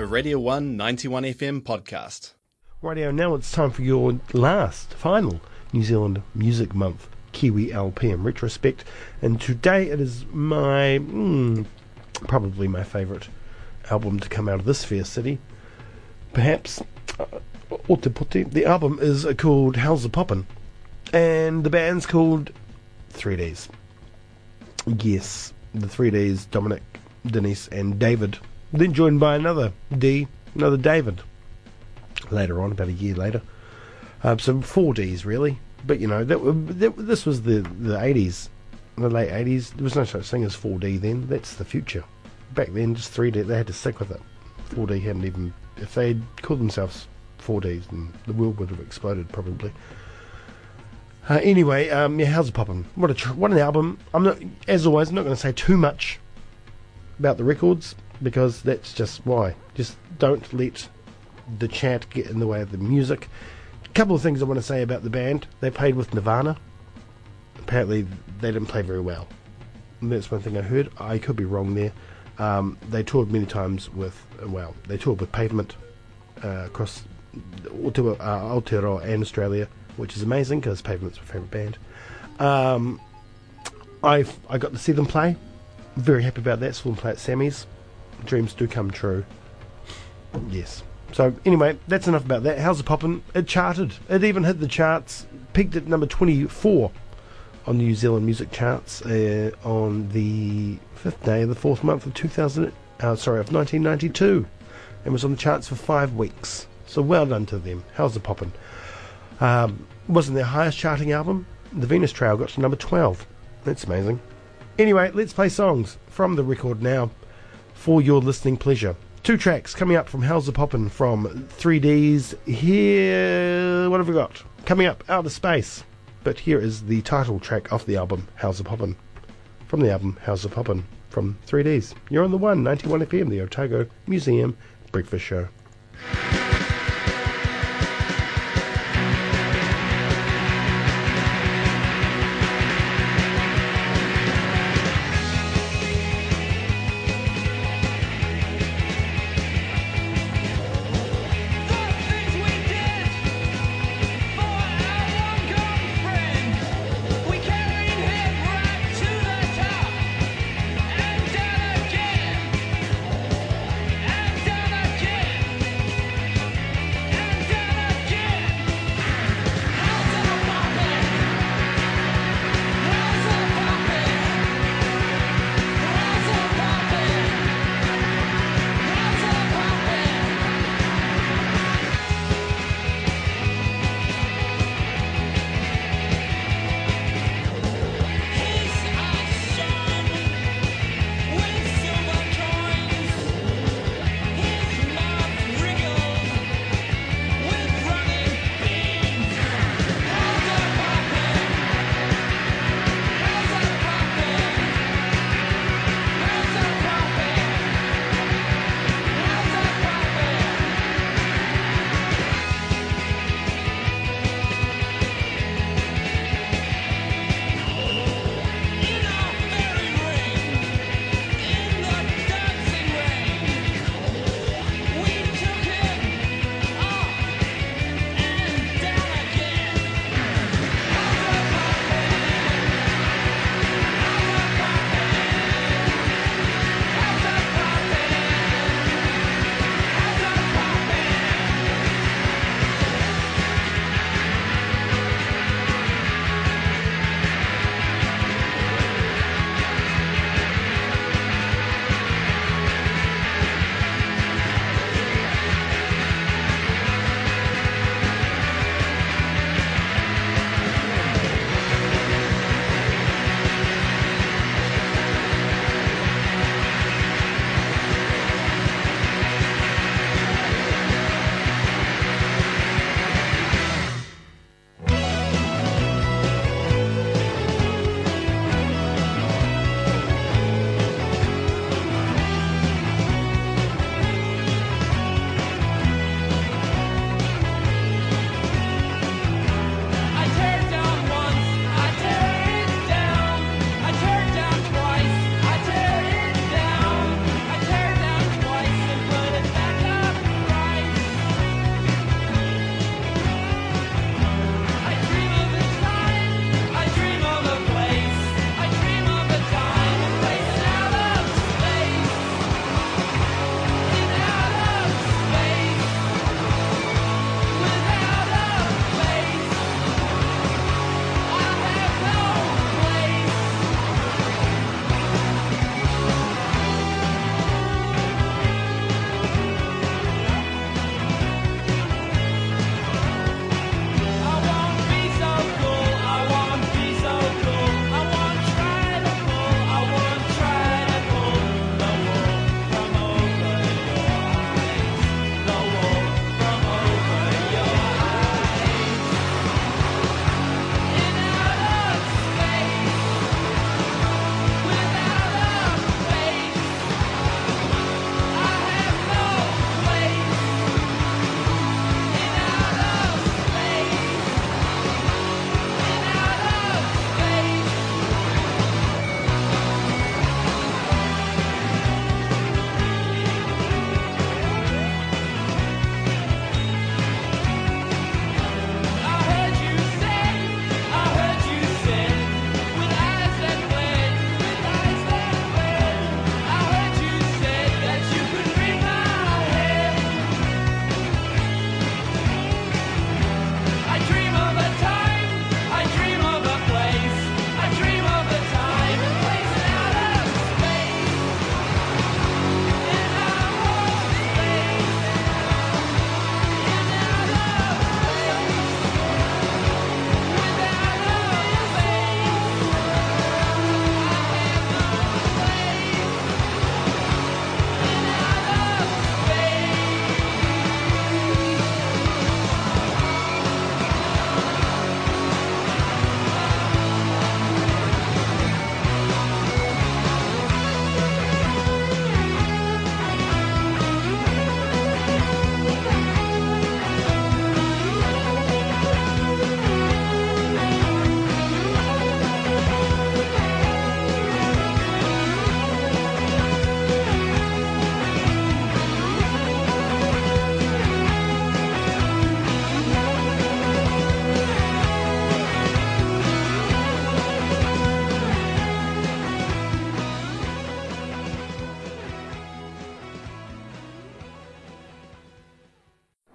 a Radio 1 91 FM podcast. Radio, now it's time for your last, final New Zealand Music Month Kiwi LP in retrospect. And today it is my, mm, probably my favourite album to come out of this fair city. Perhaps, uh, Ōtepoti. The album is called Hellzapoppin? And the band's called 3Ds. Yes, the 3Ds, Dominic, Denise, and David. Then joined by another D, another David. Later on, about a year later. Um, so four Ds really, but you know that, that this was the the 80s, the late 80s. There was no such thing as 4D then. That's the future. Back then, just 3D. They had to stick with it. 4D hadn't even. If they'd called themselves 4Ds, then the world would have exploded probably. Uh, anyway, um, yeah, how's it popping? What a tr- what an album! I'm not, as always, I'm not going to say too much about the records because that's just why. Just don't let the chant get in the way of the music. A couple of things I want to say about the band. They played with Nirvana. Apparently, they didn't play very well. And that's one thing I heard. I could be wrong there. Um, they toured many times with, well, they toured with Pavement uh, across Aotearoa, uh, and Australia, which is amazing because Pavement's my favourite band. Um, I I got to see them play. Very happy about that. Them play Sammy's. Dreams do come true. Yes. So anyway, that's enough about that. How's it poppin'? It charted. It even hit the charts. Peaked at number 24 on the New Zealand music charts uh, on the fifth day of the fourth month of 2000. Uh, sorry, of 1992, and was on the charts for five weeks. So well done to them. How's it poppin'? Um, wasn't their highest charting album. The Venus Trail got to number 12. That's amazing. Anyway, let's play songs from the record now for your listening pleasure. Two tracks coming up from Hellzapoppin from 3Ds. Here, what have we got? Coming up, Outer Space. But here is the title track off the album, Hellzapoppin. From the album, Hellzapoppin from 3Ds. You're on the one, 91 FM, the Otago Museum Breakfast Show.